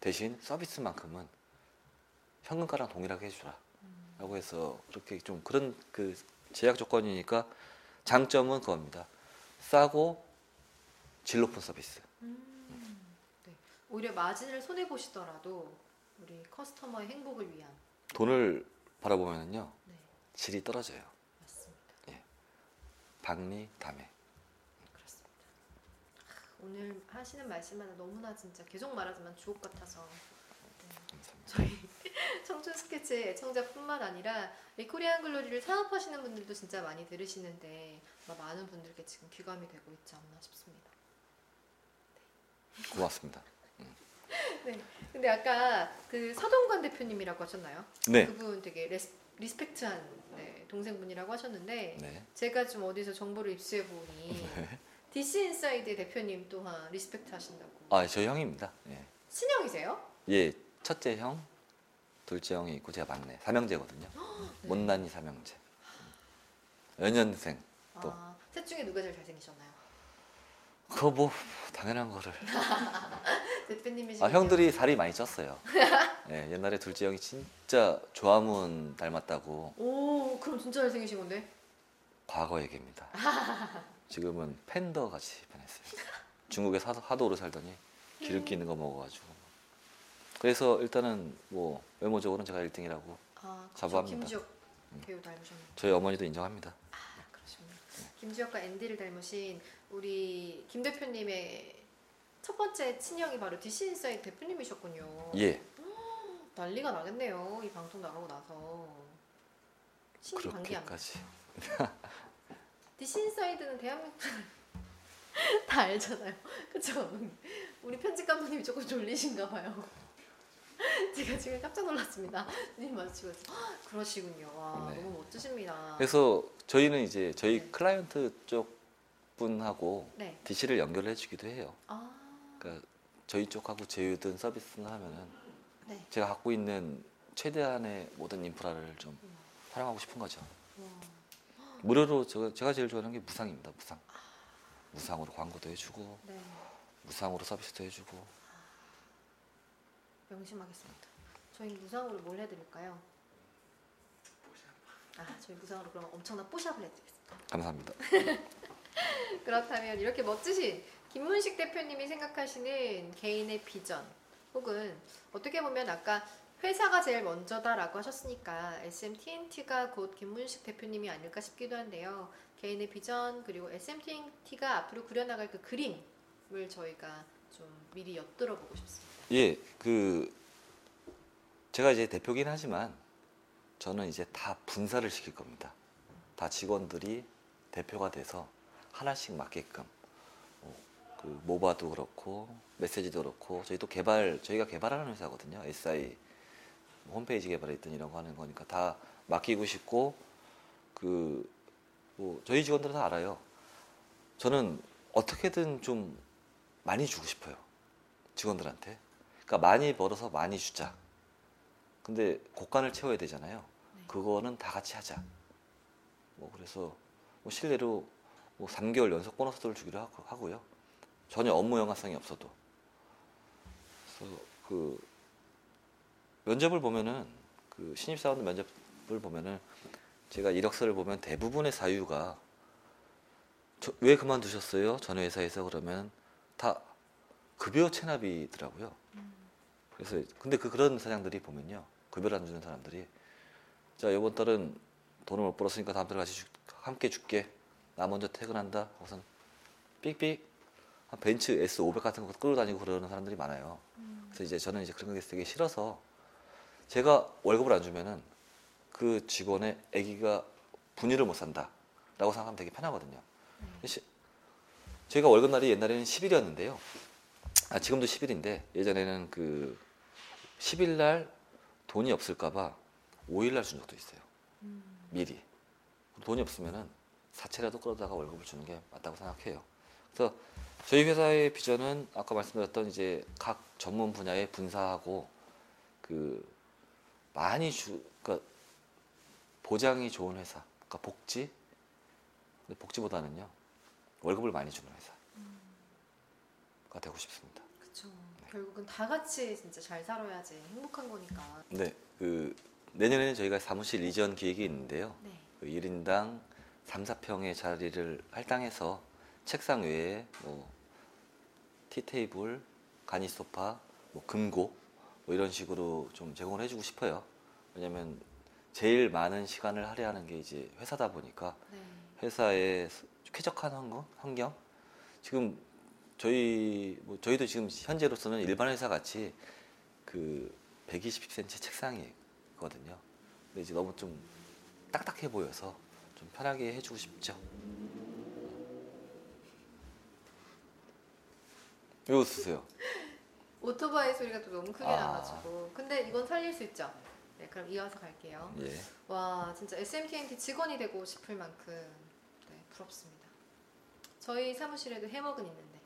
대신 서비스만큼은 현금가랑 동일하게 해주라 라고 해서 그렇게 좀 그런 그 제약 조건이니까 장점은 그겁니다. 싸고 질 높은 서비스. 음, 네. 오히려 마진을 손해 보시더라도 우리 커스터머의 행복을 위한. 돈을 바라보면은요 네, 질이 떨어져요. 맞습니다. 박리 담에. 오늘 하시는 말씀마다 너무나 진짜 계속 말하지만 주옥 같아서 네. 저희 청춘 스케치의 애청자뿐만 아니라 이 Korean Glory를 사업하시는 분들도 진짜 많이 들으시는데 많은 분들께 지금 귀감이 되고 있지 않나 싶습니다. 고맙습니다. 네. 근데 아까 그 서동관 대표님이라고 하셨나요? 네. 그분 되게 레스, respect한 네, 동생분이라고 하셨는데 네. 제가 좀 어디서 정보를 입수해 보니 DC Inside 대표님 또한 respect 하신다고. 아, 저희 형입니다. 예. 친형이세요? 예, 첫째 형, 둘째 형이 있고 제가 막내. 삼형제거든요. 네. 못난이 삼형제. 연년생. 또. 아, 셋 중에 누가 제일 잘생기셨나요? 그거 뭐 당연한 거를. 대표님이 아, 형들이 살이 많이 쪘어요. 예, 옛날에 둘째 형이 진짜 조화문 닮았다고 오, 그럼 진짜 잘생기신 건데? 과거 얘기입니다. 지금은 팬더 같이 변했어요. 중국에 사, 하도 오래 살더니 기름기 있는 거 먹어가지고. 그래서 일단은 뭐 외모적으로는 제가 1등이라고 아, 그렇죠. 자부합니다. 김지혁 배우 닮으셨는데. 저희 어머니도 인정합니다. 아, 그러시군요. 김지혁과 앤디를 닮으신 우리 김 대표님의 첫 번째 친형이 바로 DC Inside 대표님이셨군요. 예, 난리가 나겠네요. 이 방송 나가고 나서. 신기 반기 안 그렇게까지. DC 인사이드는 대한민국 다 알잖아요. 그쵸? 우리 편집 감독님이 조금 졸리신가 봐요. 제가 지금 깜짝 놀랐습니다. 님 마주치고 그러시군요. 와, 네. 너무 멋지십니다. 그래서 저희는 이제 저희 네. 클라이언트 쪽 분하고 네. DC를 연결해 주기도 해요. 아, 그러니까 저희 쪽하고 제휴든 서비스나 하면은 네. 제가 갖고 있는 최대한의 모든 인프라를 좀 음. 활용하고 싶은 거죠. 와. 무료로 제가, 제가 제일 좋아하는 게 무상입니다. 무상. 무상으로 광고도 해주고 네. 무상으로 서비스도 해주고 명심하겠습니다. 저희 무상으로 뭘 해드릴까요? 아, 저희 무상으로 그럼 엄청난 뽀샵을 해드리겠습니다. 감사합니다. 그렇다면 이렇게 멋지신 김문식 대표님이 생각하시는 개인의 비전 혹은 어떻게 보면 아까 회사가 제일 먼저다라고 하셨으니까 SMTNT가 곧 김문식 대표님이 아닐까 싶기도 한데요. 개인의 비전 그리고 SMTNT가 앞으로 그려나갈 그 그림을 저희가 좀 미리 엿들어 보고 싶습니다. 예, 그 제가 이제 대표긴 하지만 저는 이제 다 분사를 시킬 겁니다. 다 직원들이 대표가 돼서 하나씩 맡게끔 어, 그 모바도 그렇고 메시지도 그렇고 저희 또 개발 저희가 개발하는 회사거든요. SI 홈페이지 개발에 거 하는 거니까 다 맡기고 싶고 그 뭐 저희 직원들은 다 알아요. 저는 어떻게든 좀 많이 주고 싶어요. 직원들한테. 그러니까 많이 벌어서 많이 주자. 근데 곡간을 채워야 되잖아요. 네. 그거는 다 같이 하자. 뭐 그래서 뭐 실례로 뭐 3개월 연속 보너스를 주기로 하고- 하고요. 전혀 업무 영향성이 없어도. 그래서 그 면접을 보면은 그 신입사원 면접을 보면은 제가 이력서를 보면 대부분의 사유가 저- 왜 그만두셨어요? 전 회사에서 그러면 다 급여 체납이더라고요. 그래서 근데 그 그런 사장들이 보면요 급여를 안 주는 사람들이 자 이번 달은 돈을 못 벌었으니까 다음 달에 같이 주- 함께 줄게 나 먼저 퇴근한다 우선 삑삑 한 벤츠 S500 같은 거 끌고 다니고 그러는 사람들이 많아요 그래서 이제 저는 이제 그런 게 되게 싫어서 제가 월급을 안 주면은 그 직원의 아기가 분유를 못 산다라고 생각하면 되게 편하거든요 시- 제가 월급 날이 옛날에는 10일이었는데요 아 지금도 10일인데 예전에는 그 10일 날 돈이 없을까봐 5일 날 준 적도 있어요. 음. 미리 돈이 없으면은 사채라도 끌어다가 월급을 주는 게 맞다고 생각해요. 그래서 저희 회사의 비전은 아까 말씀드렸던 이제 각 전문 분야에 분사하고 그 많이 주 그러니까 보장이 좋은 회사, 그러니까 복지, 복지보다는요 월급을 많이 주는 회사가 되고 싶습니다. 그쵸. 결국은 다 같이 진짜 잘 살아야지 행복한 거니까. 네, 그 내년에는 저희가 사무실 이전 기획이 있는데요. 네. 그 1인당 3, 4평의 자리를 할당해서 책상 외에 뭐 티테이블, 간이 소파, 뭐 금고 뭐 이런 식으로 좀 제공을 해주고 싶어요. 왜냐면 제일 많은 시간을 할애하는 게 이제 회사다 보니까 네. 회사의 쾌적한 환경, 환경 지금 저희 뭐 저희도 지금 현재로서는 일반 회사 같이 그 120cm 책상이거든요. 근데 이제 너무 좀 딱딱해 보여서 좀 편하게 해주고 싶죠. 왜 웃으세요? 오토바이 소리가 또 너무 크게 아. 나가지고. 근데 이건 살릴 수 있죠. 네, 그럼 이어서 갈게요. 예. 와, 진짜 SMTNT 직원이 되고 싶을 만큼 네, 부럽습니다. 저희 사무실에도 해먹은 있는데.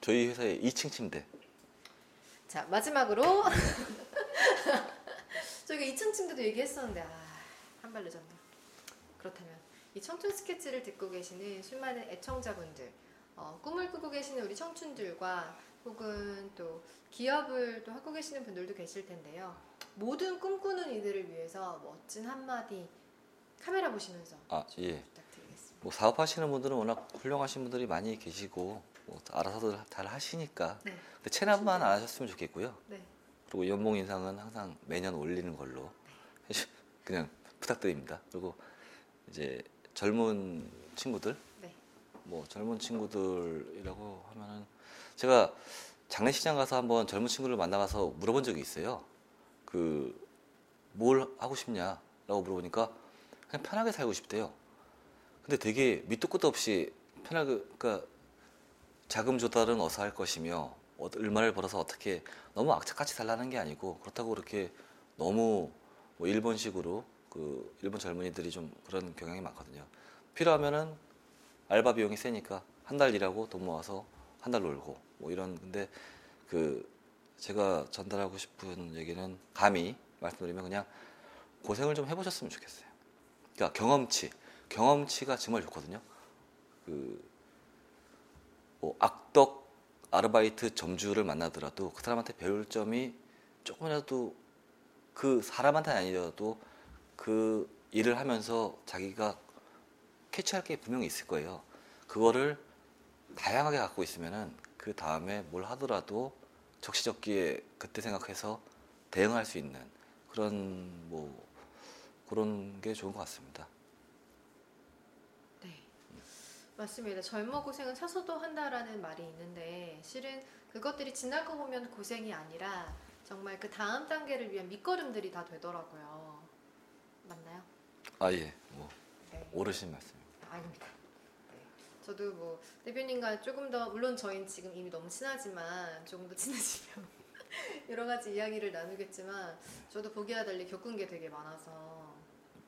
저희 회사에 2층 침대. 자, 마지막으로 저희가 2층 침대도 얘기했었는데 아, 한발 늦었네요. 그렇다면 이 청춘 스케치를 듣고 계시는 수많은 애청자분들, 어, 꿈을 꾸고 계시는 우리 청춘들과 혹은 또 기업을 또 하고 계시는 분들도 계실 텐데요. 모든 꿈꾸는 이들을 위해서 멋진 한마디 카메라 보시면서 아, 예. 부탁드리겠습니다. 뭐 사업하시는 분들은 워낙 훌륭하신 분들이 많이 계시고 뭐 알아서들 잘 하시니까 네, 근데 체납만 안 하셨으면 좋겠고요. 네, 그리고 연봉 인상은 항상 매년 올리는 걸로 해주- 그냥 부탁드립니다. 그리고 이제 젊은 친구들, 네. 뭐 젊은 친구들이라고 하면은 제가 장례식장 가서 한번 젊은 친구를 만나가서 물어본 적이 있어요. 그 뭘 하고 싶냐라고 물어보니까 그냥 편하게 살고 싶대요. 근데 되게 밑도 끝도 없이 편하게 그러니까 자금 조달은 어서 할 것이며 어- 얼마를 벌어서 어떻게 너무 악착같이 살라는 게 아니고 그렇다고 그렇게 너무 뭐 일본식으로 그 일본 젊은이들이 좀 그런 경향이 많거든요. 필요하면은 알바 비용이 세니까 한 달 일하고 돈 모아서 한 달 놀고 뭐 이런 근데 그 제가 전달하고 싶은 얘기는 감히 말씀드리면 그냥 고생을 좀 해보셨으면 좋겠어요. 그러니까 경험치, 경험치가 정말 좋거든요. 그 뭐 악덕 아르바이트 점주를 만나더라도 그 사람한테 배울 점이 조금이라도 그 사람한테 아니더라도 그 일을 하면서 자기가 캐치할 게 분명히 있을 거예요. 그거를 다양하게 갖고 있으면은 그 다음에 뭘 하더라도 적시적기에 그때 생각해서 대응할 수 있는 그런 뭐 그런 게 좋은 것 같습니다. 네. 맞습니다. 젊어 고생은 사서도 한다라는 말이 있는데 실은 그것들이 지나고 보면 고생이 아니라 정말 그 다음 단계를 위한 밑거름들이 다 되더라고요. 맞나요? 아 예, 뭐 네. 오르신 말씀. 아닙니다. 네. 저도 뭐 대표님과 조금 더 물론 저희는 지금 이미 너무 친하지만 조금 더 친해지면 여러 가지 이야기를 나누겠지만 저도 보기와 달리 겪은 게 되게 많아서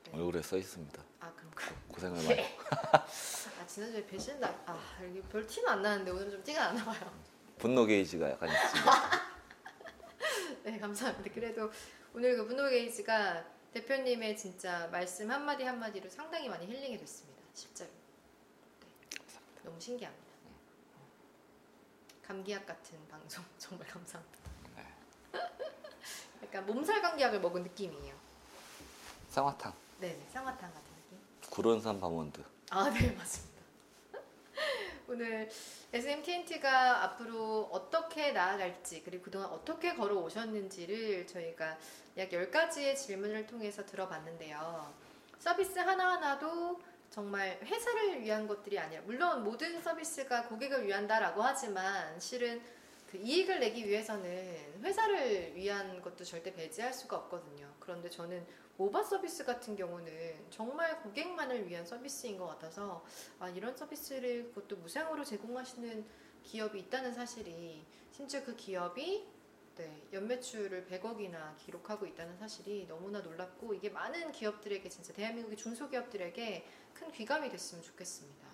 네. 얼굴에 써 있습니다. 아 그럼 그 고생을 많이. 아 지난주에 배신 나아 이게 별 티는 안 나는데 오늘은 좀 티가 나나 봐요. 분노 게이지가 약간 있습니다. 네 감사합니다. 그래도 오늘 그 분노 게이지가 대표님의 진짜 말씀 한마디 한마디로 상당히 많이 힐링이 됐습니다. 실제로. 네. 너무 신기합니다. 감기약 같은 방송 정말 감사합니다. 약간 몸살 감기약을 먹은 느낌이에요. 쌍화탕, 네네 쌍화탕 같은 느낌. 구론산 바몬드. 아, 네, 맞습니다. 오늘 SMTNT가 앞으로 어떻게 나아갈지, 그리고 그동안 어떻게 걸어오셨는지를 저희가 약 10가지의 질문을 통해서 들어봤는데요. 서비스 하나하나도 정말 회사를 위한 것들이 아니라, 물론 모든 서비스가 고객을 위한다라고 하지만, 실은 그 이익을 내기 위해서는 회사를 위한 것도 절대 배제할 수가 없거든요. 그런데 저는 모바 서비스 같은 경우는 정말 고객만을 위한 서비스인 것 같아서 아, 이런 서비스를 그것도 무상으로 제공하시는 기업이 있다는 사실이 심지어 그 기업이 네, 연매출을 100억이나 기록하고 있다는 사실이 너무나 놀랍고 이게 많은 기업들에게 진짜 대한민국의 중소기업들에게 큰 귀감이 됐으면 좋겠습니다.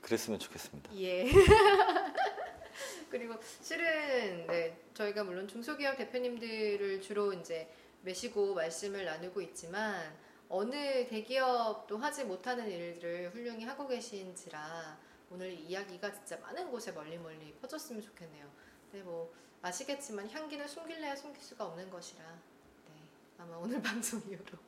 그랬으면 좋겠습니다. 예. 그리고 실은 네, 저희가 물론 중소기업 대표님들을 주로 이제 매시고 말씀을 나누고 있지만 어느 대기업도 하지 못하는 일들을 훌륭히 하고 계신지라 오늘 이 이야기가 진짜 많은 곳에 멀리 멀리 퍼졌으면 좋겠네요. 근데 뭐 아시겠지만 향기는 숨길래야 숨길 수가 없는 것이라 네, 아마 오늘 방송 이후로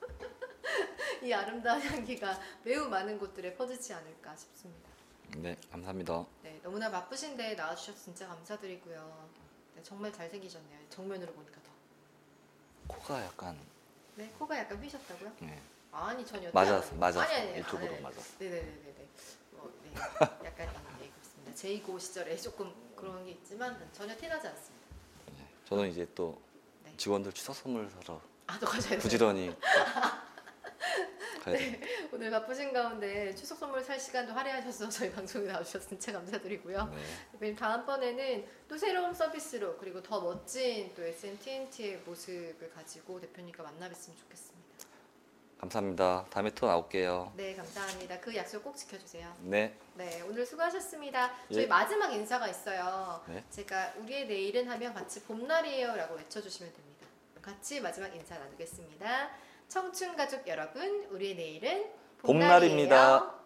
이 아름다운 향기가 매우 많은 곳들에 퍼지지 않을까 싶습니다. 네, 감사합니다. 네, 너무나 바쁘신데 나와주셔서 진짜 감사드리고요. 네, 정말 잘생기셨네요. 정면으로 보니까 더. 코가 약간 네, 코가 약간 휘셨다고요? 네. 아니 전혀. 맞았어, 맞았어. 아니 아니. 이쪽으로 아, 맞았어. 네네네네. 뭐, 네. 약간 네, 그렇습니다. 제2고 시절에 조금 그런 게 있지만 전혀 티나지 않습니다. 네. 저는 이제 또 네. 직원들 추석 선물 사러 아, 또 가셔야 돼요. 부지런히 가야 돼. 오늘 바쁘신 가운데 추석 선물 살 시간도 할애하셔서 저희 방송에 나와주셔서 진짜 감사드리고요. 네. 다음번에는 또 새로운 서비스로 그리고 더 멋진 또 SMTNT의 모습을 가지고 대표님과 만나 뵀으면 좋겠습니다. 감사합니다. 다음에 또 나올게요. 네, 감사합니다. 그 약속 꼭 지켜주세요. 네. 네, 오늘 수고하셨습니다. 저희 예. 마지막 인사가 있어요. 네. 제가 우리의 내일은 하면 같이 봄날이에요라고 외쳐주시면 됩니다. 같이 마지막 인사 나누겠습니다. 청춘 가족 여러분, 우리의 내일은 봄날입니다. 봄날이에요.